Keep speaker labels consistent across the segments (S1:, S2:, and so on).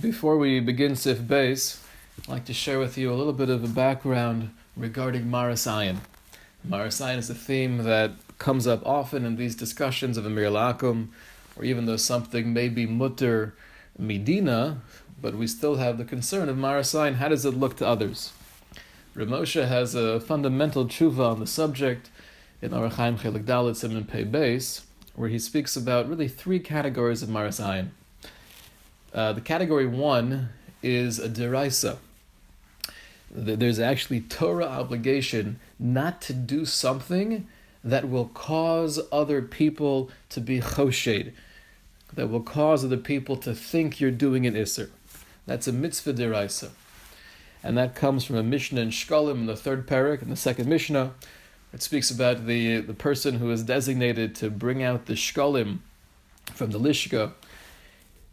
S1: Before we begin Sif Beis, I'd like to share with you a little bit of a background regarding Maras Ayin. Maras Ayin is a theme that comes up often in these discussions of Amir Lakum, or even though something may be mutter medina, but we still have the concern of Maras Ayin. How does it look to others? Ramosha has a fundamental tshuva on the subject in Arachaim Chelik Dalit Simon Pei Beis, where he speaks about really three categories of Maras Ayin. Uh, the category one is a deraisa. There's actually Torah obligation not to do something that will cause other people to be choshed, that will cause other people to think you're doing an isser. That's a mitzvah deraisa. And that comes from a Mishnah in Shkalim in the third parak, in the second Mishnah. It speaks about the, the person who is designated to bring out the Shkalim from the Lishka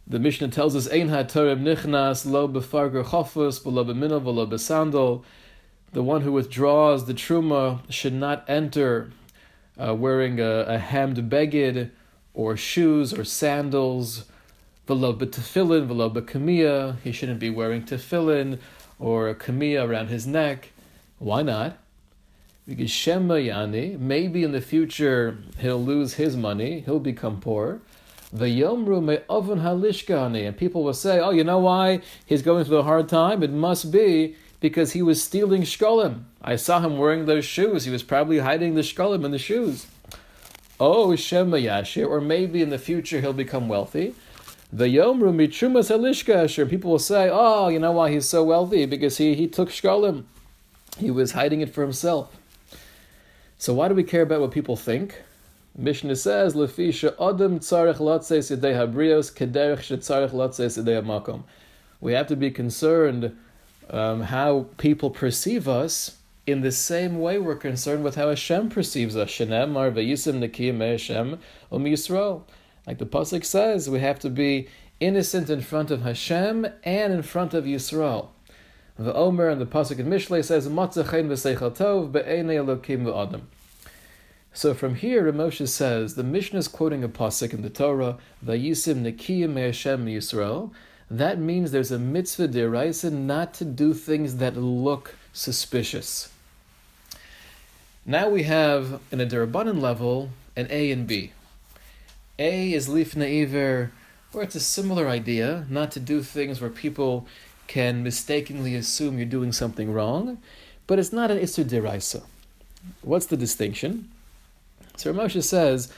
S1: the Mishnah tells us, Ein ha'torem nichnas lo befarger chofus, lo b'minav, lo b'sandal. The one who withdraws the truma should not enter uh, wearing a, a hemmed beged or shoes or sandals. V'lo b'tefillin, v'lo b'kamiyah. He shouldn't be wearing tefillin or a kamiyah around his neck. Why not? Because Shema Yani, maybe in the future he'll lose his money, he'll become poor. V'yomru me'oven halishkani, and people will say, "Oh, you know why he's going through a hard time? It must be because he was stealing shkolim. I saw him wearing those shoes. He was probably hiding the shkolim in the shoes." Oh, Shema Yashir, or maybe in the future he'll become wealthy. The Yomru mitrumas halishka People will say, "Oh, you know why he's so wealthy? Because he he took shkolim. He was hiding it for himself." So why do we care about what people think? Mishnah says, "Lefisha adam tzarech latzeis yedei habrios kederech shetzarech latzeis yedei makom." We have to be concerned um, how people perceive us in the same way we're concerned with how Hashem perceives us. Shenem mar veyisim nekiyim Hashem um Yisrael. Like the pasuk says, we have to be innocent in front of Hashem and in front of Yisrael. The Omer and the pasuk in Mishlei says, "Matzachein v'seichel tov be'enei Elokim v'adam." So from here, Moshe says the Mishnah is quoting a pasuk in the Torah, "Vayisim nekiyim Hashem Yisrael." That means there's a mitzvah deraisa not to do things that look suspicious. Now we have in a derabanan level an A and B. A is lifna iver, where it's a similar idea, not to do things where people can mistakenly assume you're doing something wrong, but it's not an isur deraisa. What's the distinction? So Moshe says,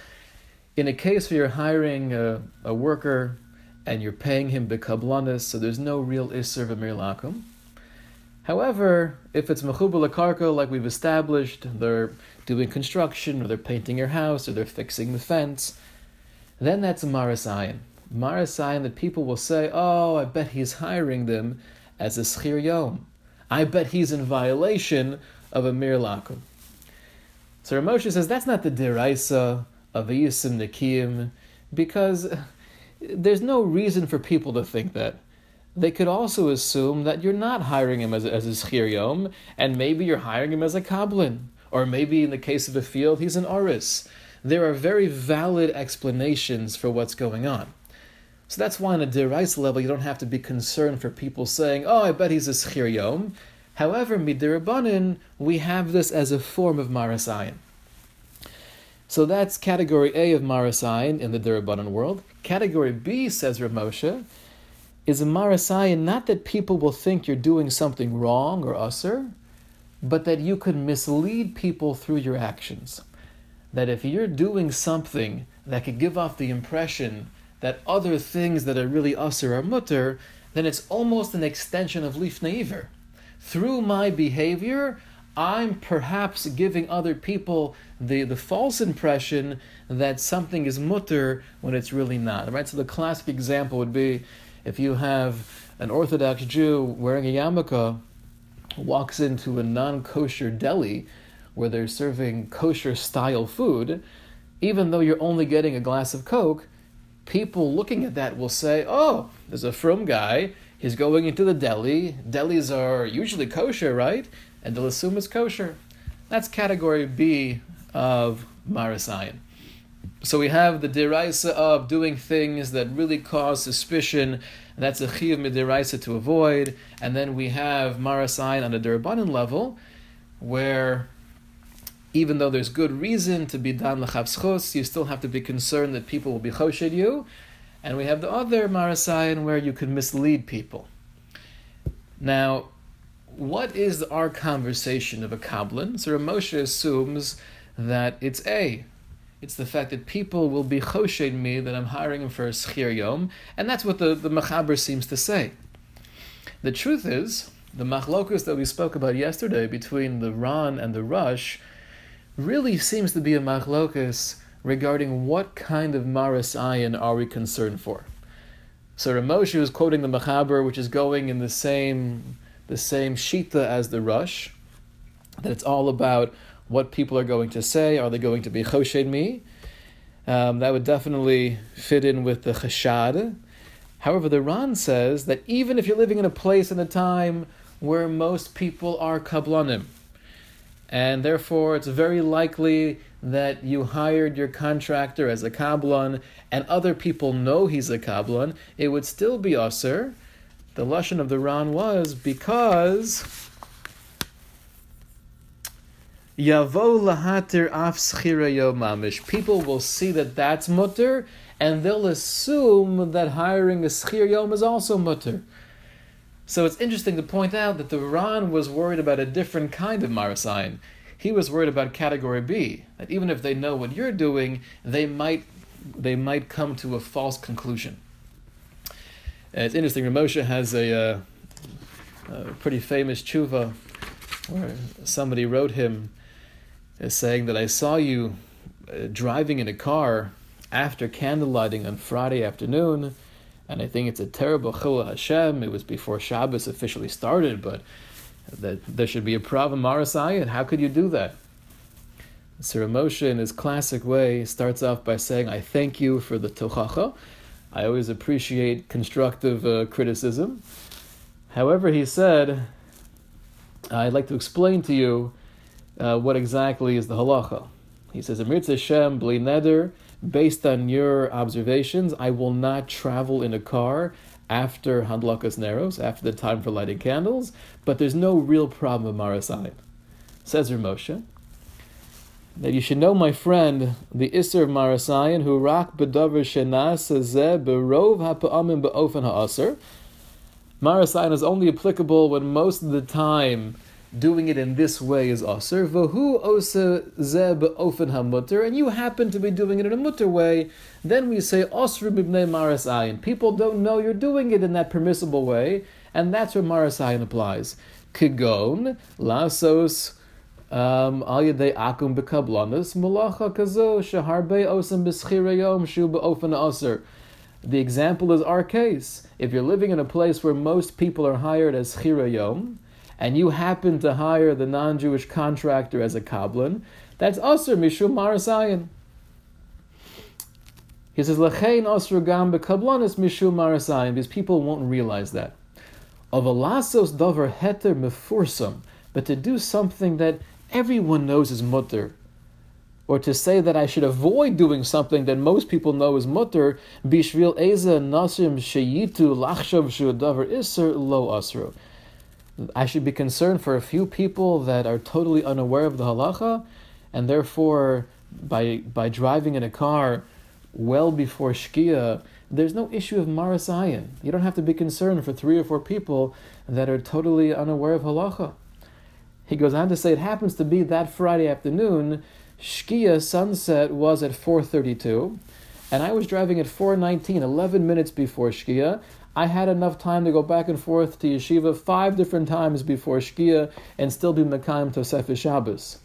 S1: in a case where you're hiring a, a worker and you're paying him bekablanis, so there's no real isser v'mir lakum. However, if it's mechubal akarko, like we've established, they're doing construction, or they're painting your house, or they're fixing the fence, then that's marasayan. Marasayan that people will say, oh, I bet he's hiring them as a schir yom. I bet he's in violation of a mir lakum. So Ramosha says that's not the deraisa of Yisim Nikiyim, because there's no reason for people to think that. They could also assume that you're not hiring him as as a schiryom, and maybe you're hiring him as a kablin, or maybe in the case of a field, he's an oris. There are very valid explanations for what's going on. So that's why on a deraisa level, you don't have to be concerned for people saying, "Oh, I bet he's a schir yom." However, midirabanin, we have this as a form of marasayin. So that's category A of marasayin in the dirabanan world. Category B, says Rav Moshe, is a marasayin not that people will think you're doing something wrong or usser, but that you could mislead people through your actions. That if you're doing something that could give off the impression that other things that are really usser are mutter, then it's almost an extension of leaf naiver through my behavior, I'm perhaps giving other people the, the false impression that something is mutter when it's really not. Right? So the classic example would be if you have an Orthodox Jew wearing a yarmulke walks into a non-kosher deli where they're serving kosher style food, even though you're only getting a glass of Coke, people looking at that will say, "Oh, there's a frum guy He's going into the deli. Delis are usually kosher, right? And they'll assume it's kosher. That's category B of Marasayan. So we have the deraisa of doing things that really cause suspicion that's a chiyuv midiraisa to avoid. And then we have marasayin on a derbanan level, where even though there's good reason to be dan lechavschos, you still have to be concerned that people will be choshed you. And we have the other marasayin where you could mislead people. Now, what is our conversation of a Kabbalan? So Moshe assumes that it's A. It's the fact that people will be choshed me that I'm hiring him for a schir yom, and that's what the, the Machaber seems to say. The truth is, the machlokus that we spoke about yesterday between the Ran and the Rosh really seems to be a machlokus regarding what kind of Maris ayin are we concerned for. So Ramoshu is quoting the Machaber, which is going in the same the same shita as the Rosh, that it's all about what people are going to say. Are they going to be choshed me? Um, that would definitely fit in with the chashad. However, the Ran says that even if you're living in a place and a time where most people are kablanim, and therefore it's very likely that you hired your contractor as a kablan and other people know he's a kablan, it would still be usher the lashon of the Ran was because Yavo lahatir af mamish. People will see that that's mutter, and they'll assume that hiring a schir yom is also mutter. So it's interesting to point out that the Ran was worried about a different kind of marasayin. He was worried about category B, that even if they know what you're doing, they might they might come to a false conclusion. And it's interesting, Ramosha has a, uh, a, pretty famous tshuva where somebody wrote him uh, saying that I saw you uh, driving in a car after candlelighting on Friday afternoon, and I think it's a terrible chilul Hashem. It was before Shabbos officially started, but that there should be a problem marasai, and how could you do that? Sir Moshe, in his classic way, starts off by saying, I thank you for the tochacha, I always appreciate constructive uh, criticism. However, he said, I'd like to explain to you uh, what exactly is the halacha. He says, Amir Hashem bli neder, based on your observations, I will not travel in a car after Handlakas Neros, after the time for lighting candles, but there's no real problem with Marasayim. Says Moshe that you should know, my friend, the Isser of Marasayan, who rak bedavar shenas zeh berov ha'pa'amim be'ofen ha'aser. Marasayan is only applicable when most of the time doing it in this way is aser. Vahu osa zeb be'ofen ha'mutter, and you happen to be doing it in a mutter way, then we say osru mibnei marasayan. People don't know you're doing it in that permissible way, and that's where marasayan applies. Kigon, lasos, um, al yaday akum bekablanis malacha kazo shaharbe osam b'schirayom shu be'ofen aser. The example is our case. If you're living in a place where most people are hired as chirayom, and you happen to hire the non-Jewish contractor as a kablan, that's aser mishum marasayin. He says, Lechein osru gam bekablanis mishum marasayin, because people won't realize that. Of alasos davar heter mefursam, but to do something that everyone knows is mutter. Or to say that I should avoid doing something that most people know is mutter, bishvil eza nasim sheyitu lachshav shudavar iser lo asru. I should be concerned for a few people that are totally unaware of the halacha, and therefore, by by driving in a car well before shkia, there's no issue of marasayan. You don't have to be concerned for three or four people that are totally unaware of halacha. He goes on to say it happens to be that Friday afternoon, Shkia sunset was at 4:32, and I was driving at 4:19, 11 minutes before Shkia. I had enough time to go back and forth to yeshiva five different times before Shkia and still be Mekayim Tosef Shabbos.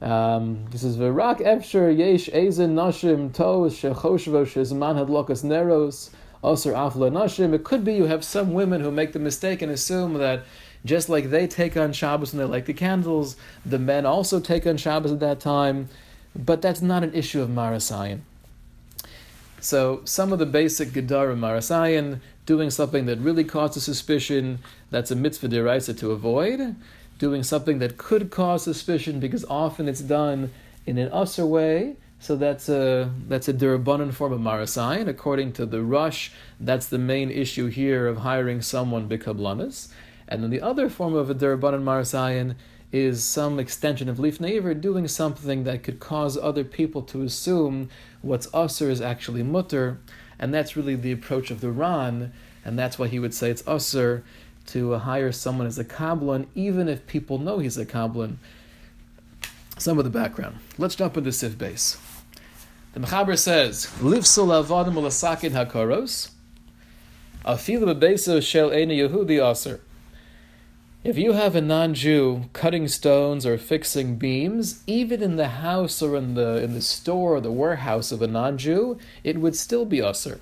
S1: Um, this is Virak Efsher Yesh Ezen Nashim Tos Shechoshvo Shezman Hadlokas Neros Osir Afla Nashim. It could be you have some women who make the mistake and assume that just like they take on Shabbos and they light the candles, the men also take on Shabbos at that time, but that's not an issue of Marasayan. So some of the basic Gedara Marasayan, doing something that really causes suspicion, that's a mitzvah deraisa to avoid. Doing something that could cause suspicion because often it's done in an usher way, So that's a that's a durabanan form of marasayan. According to the Rosh, that's the main issue here of hiring someone bikablanas. And then the other form of a durabanan marasayan is some extension of lifnei doing something that could cause other people to assume what's usr is actually mutter, and that's really the approach of the Ran, and that's why he would say it's usr to uh, hire someone as a kablan, even if people know he's a kablan. Some of the background. Let's jump into Sif base. The Mechaber says, Livsul avadim ulasakin hakaros, afilu shel ena Yehudi aser. If you have a non-Jew cutting stones or fixing beams, even in the house or in the in the store or the warehouse of a non-Jew, it would still be aser.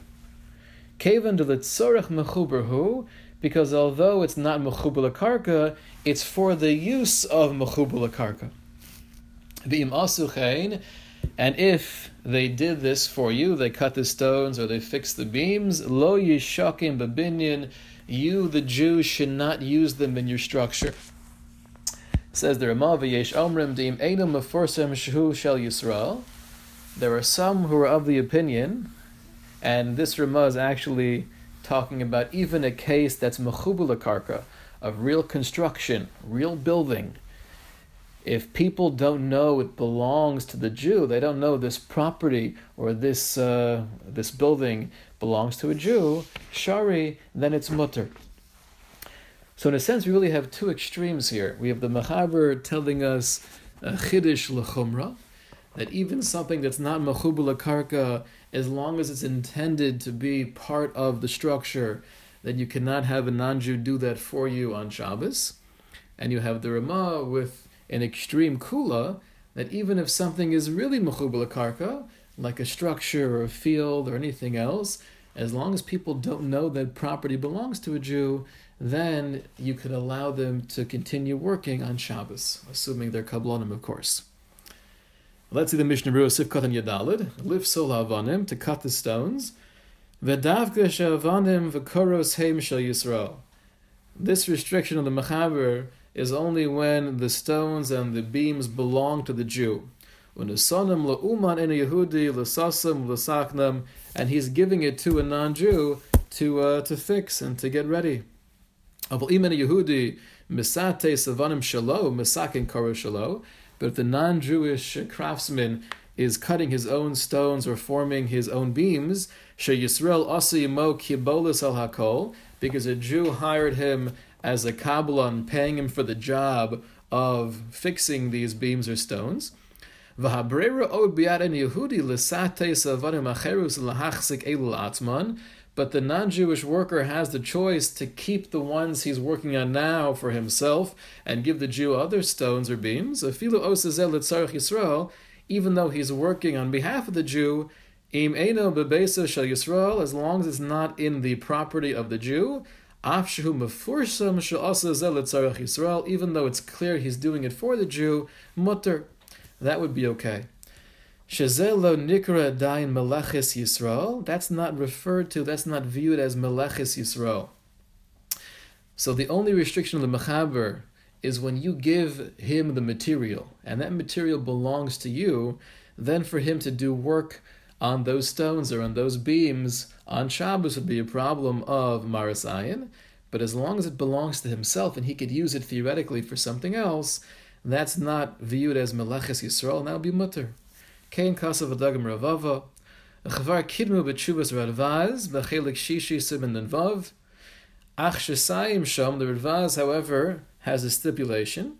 S1: Kevan de litzorech mechuberhu, because although it's not mechubel karka, it's for the use of mechubel karka. V'im asu and if they did this for you, they cut the stones or they fixed the beams, lo yishakim babinyan, you, the Jews, should not use them in your structure. says the Ramah, v'yesh omrim dim einam meforsem shehu shel Yisrael. There are some who are of the opinion, and this Ramah is actually talking about even a case that's mechubula karka, of real construction, real building, if people don't know it belongs to the Jew, they don't know this property or this uh, this building belongs to a Jew, shari, then it's mutter. So in a sense, we really have two extremes here. We have the Mechaber telling us a chiddush lechumra, that even something that's not mechubul karka, as long as it's intended to be part of the structure, then you cannot have a non-Jew do that for you on Shabbos. And you have the Ramah with an extreme kula that even if something is really mechubal karka, like a structure or a field or anything else, as long as people don't know that property belongs to a Jew, then you could allow them to continue working on Shabbos, assuming they're kablonim, of course. Let's see the Mishnah Berurah Sifkat and Yadalid. Lift sol havanim to cut the stones. V'davka she'avanim v'koros heim shel Yisrael. This restriction of the Mechaber is only when the stones and the beams belong to the Jew. And he's giving it to a non-Jew to uh, to fix and to get ready. But if the non-Jewish craftsman is cutting his own stones or forming his own beams, She Yisrael mo kibolis al hakol, because a Jew hired him as a kabbalah paying him for the job of fixing these beams or stones. But the non-Jewish worker has the choice to keep the ones he's working on now for himself and give the Jew other stones or beams. Even though he's working on behalf of the Jew, as long as it's not in the property of the Jew, even though it's clear he's doing it for the Jew, mutter, that would be okay. Shezelo nikra dain melechis Yisrael. That's not referred to. That's not viewed as melechis Yisrael. So the only restriction of the mechaber is when you give him the material, and that material belongs to you. Then for him to do work on those stones or on those beams on Shabbos would be a problem of Marasayan, but as long as it belongs to himself and he could use it theoretically for something else, that's not viewed as Meleches Yisrael, would be mutter. Kain Kasav Adagam Ravava, Chavar Kidmu B'Tshuvas Radvaz, B'Chelik Shishi Simen Vav, Ach Shesayim Shom, the Radvaz, however, has a stipulation.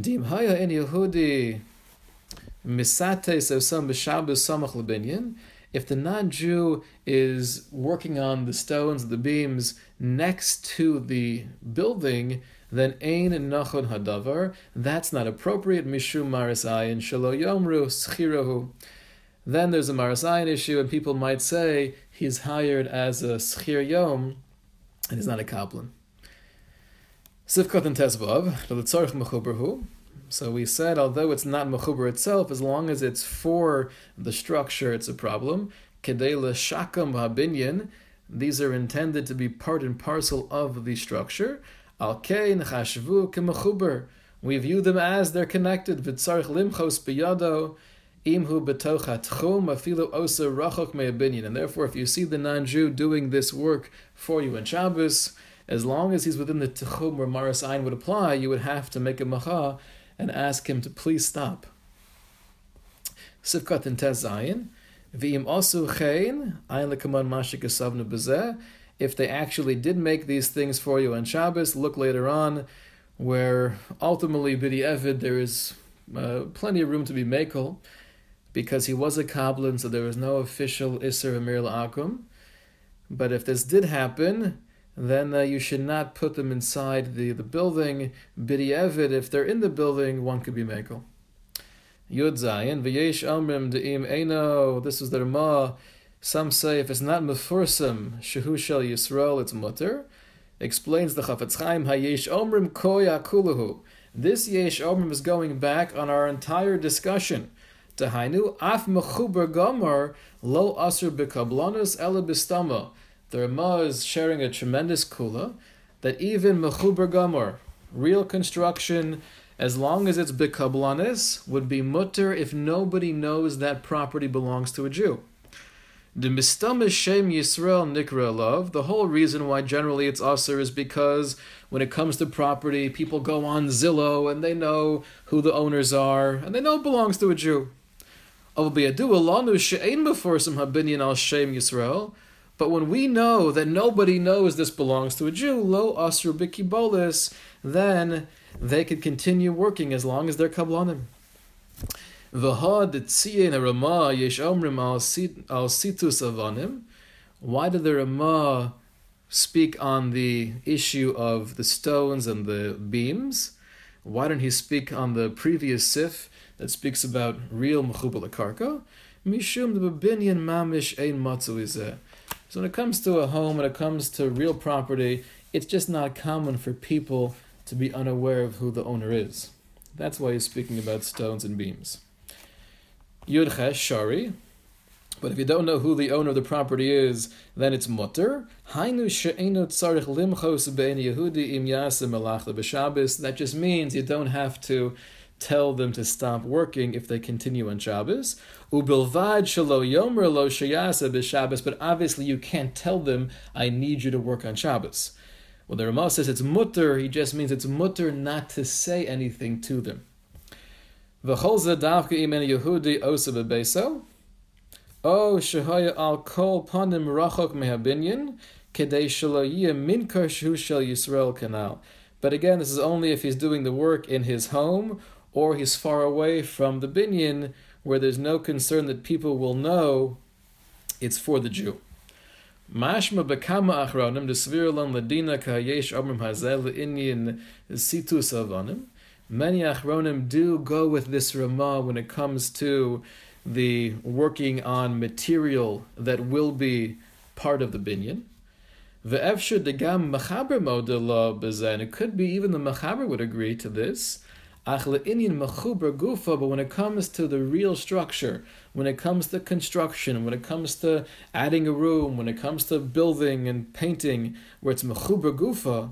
S1: Dim Haya in Yehudi Misate Sosam B'Shabbos Samach Lebinyan, if the non-Jew is working on the stones, the beams next to the building, then ein nachon hadavar. That's not appropriate. Mishum marasayin shalo yomru schirahu. Then there's a marasayin issue, and people might say he's hired as a schir yom, and he's not a kaplan. Sifkot and Tezvav, the mechuberhu. So we said, although it's not mechuber itself, as long as it's for the structure, it's a problem. Kedela shakam habinyan, these are intended to be part and parcel of the structure. Al kein chashvu kemechuber, we view them as they're connected. V'tzarich limchos biyado, Imhu betochat chum afilu osa rachok me'abinyan. And therefore, if you see the non-Jew doing this work for you in Shabbos, as long as he's within the tchum where Maris Ayin would apply, you would have to make a macha and ask him to please stop. Sivkat and Tez Zayin. V'im also chein, ayin lekaman mashik esavnu bezeh. If they actually did make these things for you on Shabbos, look later on, where ultimately bidi evid there is uh, plenty of room to be makel because he was a Kabbalan, so there was no official Isser Amir La'akum. But if this did happen, then uh, you should not put them inside the, the building. B'di'evid, if they're in the building, one could be Mekel. Yud Zayin, V'yesh Amrim De'im Eino, this is the Ramah. Some say if it's not Mefursim, Shehu Shel Yisrael, it's Mutter. Explains the Chafetz Chaim, Hayesh Omrim Koya Kuluhu. This Yesh Omrim is going back on our entire discussion Dehainu af mechuber gomer lo asur bekablanus ele bistama. The Rama is sharing a tremendous kula that even mechuber gomer, real construction, as long as it's bekablanis, would be mutter if nobody knows that property belongs to a Jew. The mistama shem Yisrael nikra love. The whole reason why generally it's usher is because when it comes to property, people go on Zillow and they know who the owners are and they know it belongs to a Jew. But when we know that nobody knows this belongs to a Jew, lo asru bikibolis, then they could continue working as long as they're kablanim. Why did the Ramah speak on the issue of the stones and the beams? Why didn't he speak on the previous sif that speaks about real mechubal karka, mishum the babinyan mamish ein So when it comes to a home, when it comes to real property, it's just not common for people to be unaware of who the owner is. That's why he's speaking about stones and beams. Yudchesh Shari. But if you don't know who the owner of the property is, then it's mutter. That just means you don't have to tell them to stop working if they continue on Shabbos. But obviously you can't tell them, I need you to work on Shabbos. When the Ramah says it's mutter, he just means it's mutter not to say anything to them. V'chol zadavka imen Yehudi osa bebeso. O shehaya al kol panim rachok mehabinyan, kedei shalo yiyah minkar shu shel Yisrael kanal. But again, this is only if he's doing the work in his home or he's far away from the binyan where there's no concern that people will know it's for the Jew. Mashma bekama achronim desvirlan ladina kayesh amrim hazel inyan situs avanim. Many achronim do go with this Ramah when it comes to the working on material that will be part of the binyan. Ve'efshur degam machaber modela bezen. It could be even the machaber would agree to this but when it comes to the real structure, when it comes to construction, when it comes to adding a room, when it comes to building and painting, where it's mechuber gufa,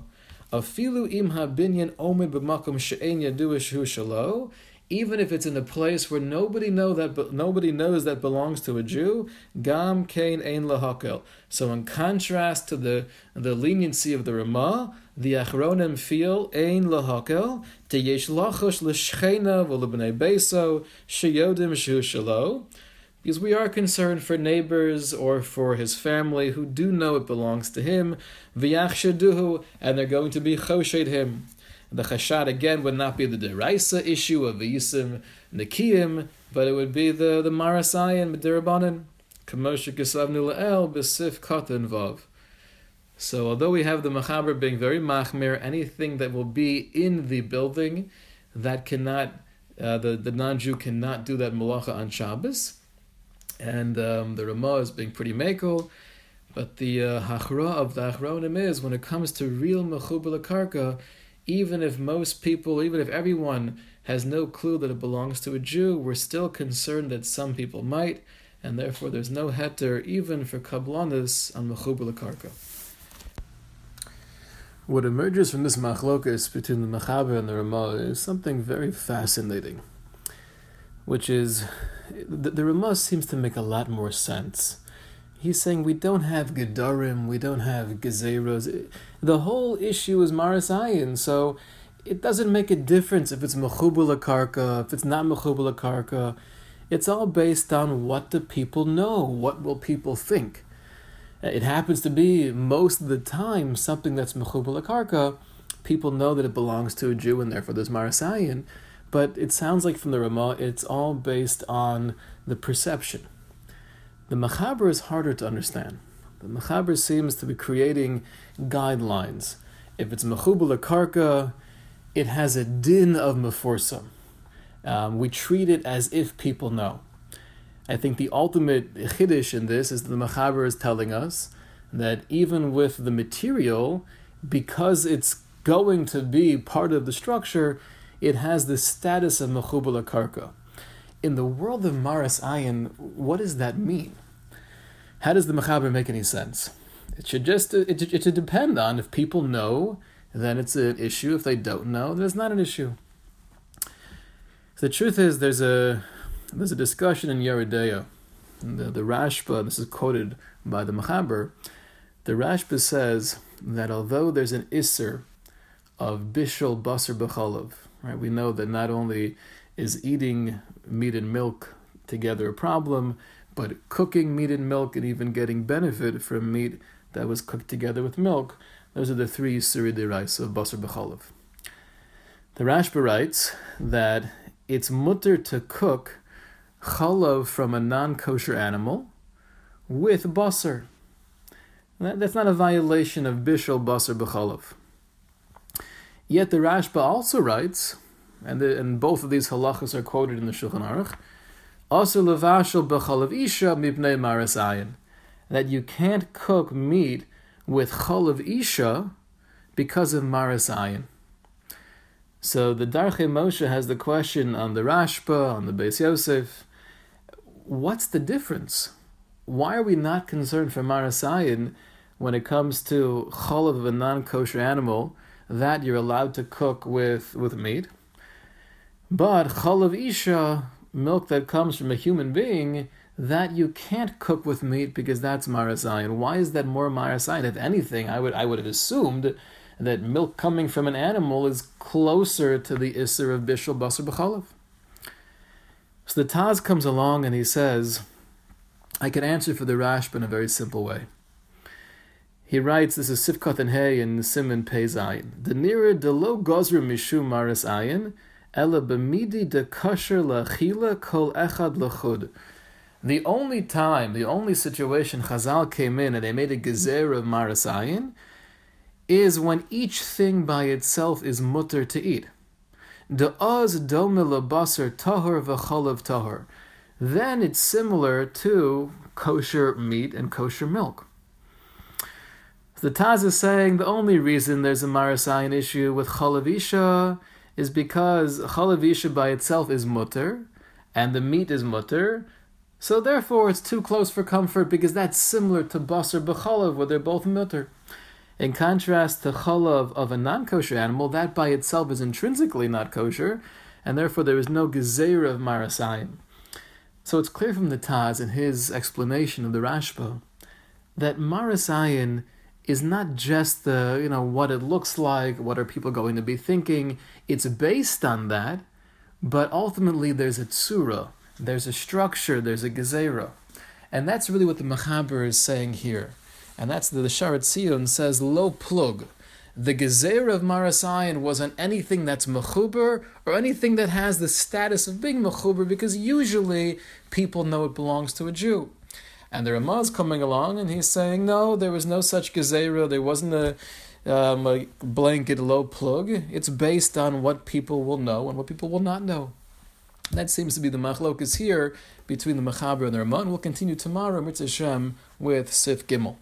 S1: afilu im binyan omed b'makom she'en yaduish hu shalo, even if it's in a place where nobody know that nobody knows that belongs to a Jew, gam kain ein lahakel. So in contrast to the the leniency of the Ramah, the Achronim feel ein lahakel teyesh lachosh l'shchena v'lebnei beso sheyodim shu shalo. Because we are concerned for neighbors or for his family who do know it belongs to him, v'yachshaduhu, and they're going to be choshed him. The chashad again would not be the deraisa issue of the yisim nikiyim, but it would be the the marasayan b'derabanan. Kamosha katan vav. So although we have the machaber being very machmir, anything that will be in the building that cannot, uh, the, the non-Jew cannot do that malacha on Shabbos, and um, the Ramah is being pretty makel, but the uh, hachra of the achronim is when it comes to real mechubel karka, even if most people, even if everyone has no clue that it belongs to a Jew, we're still concerned that some people might, and therefore there's no heter even for kablanis on mechubel karka. What emerges from this machlokas between the Machaber and the Ramah is something very fascinating. Which is the, the seems to make a lot more sense. He's saying we don't have Gedarim, we don't have Gezeros. The whole issue is Maras Ayin, so it doesn't make a difference if it's Mechubula Karka, if it's not Mechubula Karka. It's all based on what the people know, what will people think. Uh, it happens to be most of the time something that's Mechubula Karka. People know that it belongs to a Jew and therefore there's Maras Ayin. But it sounds like from the Ramah, it's all based on the perception. The Machaber is harder to understand. The Machaber seems to be creating guidelines. If it's Mechubal Karka, it has a din of Meforsam. Um, we treat it as if people know. I think the ultimate chiddush in this is that the Machaber is telling us that even with the material, because it's going to be part of the structure, it has the status of mechubal karka. In the world of Maris Ayin, what does that mean? How does the Mechaber make any sense? It should just it, it should depend on if people know, then it's an issue. If they don't know, then it's not an issue. The truth is, there's a there's a discussion in Yoreh The, the Rashba, this is quoted by the Mechaber, the Rashba says that although there's an Isser of Bishul Basar B'chalav, Right? We know that not only is eating meat and milk together a problem, but cooking meat and milk and even getting benefit from meat that was cooked together with milk, those are the three Suri Deraisa of Basar B'chalav. The Rashba writes that it's mutter to cook chalav from a non-kosher animal with basar. That's not a violation of bishul basar b'chalav. Yet the Rashba also writes, and, the, and both of these halachas are quoted in the Shulchan Aruch, also levashel b'chalav isha mipnei maras ayin, that you can't cook meat with chalav isha because of maras ayin. So the Darchei Moshe has the question on the Rashba, on the Beis Yosef, what's the difference? Why are we not concerned for maras ayin when it comes to chalav of a non-kosher animal? That you're allowed to cook with, with meat. But chalav isha, milk that comes from a human being, that you can't cook with meat because that's marasayan. Why is that more marasayan? If anything, I would I would have assumed that milk coming from an animal is closer to the isser of bishul basar b'chalav. So the Taz comes along and he says, I can answer for the Rashba in a very simple way. He writes, this is Sifkat and Hey in Simon Pei Zayin. The nearer de lo gozra mishum maris ayin, ela b'midi de kosher lachila kol echad lachud. The only time, the only situation Chazal came in and they made a gezer of maris ayin is when each thing by itself is mutter to eat. De oz dome basar tahor v'cholav tahor. Then it's similar to kosher meat and kosher milk. The Taz is saying the only reason there's a Marasayan issue with Chalavisha is because Chalavisha by itself is mutter, and the meat is mutter, so therefore it's too close for comfort because that's similar to Basar B'chalav, where they're both mutter. In contrast to chalav of a non-kosher animal, that by itself is intrinsically not kosher, and therefore there is no gezerah of marasayim. So it's clear from the Taz in his explanation of the Rashba that marasayin is not just the you know what it looks like, what are people going to be thinking. It's based on that, but ultimately there's a tsura, there's a structure, there's a gezerah, and that's really what the Machaber is saying here, and that's the, the Sharat Sion says lo plug. The gezerah of Marasayan wasn't anything that's mechuber or anything that has the status of being mechuber, because usually people know it belongs to a Jew. And the Ramaz coming along and he's saying, no, there was no such gezerah, there wasn't a, um, a blanket low plug. It's based on what people will know and what people will not know. That seems to be the machlokas here between the Machaber and the Ramah. We'll continue tomorrow, Mitzvah Hashem, with Sif Gimel.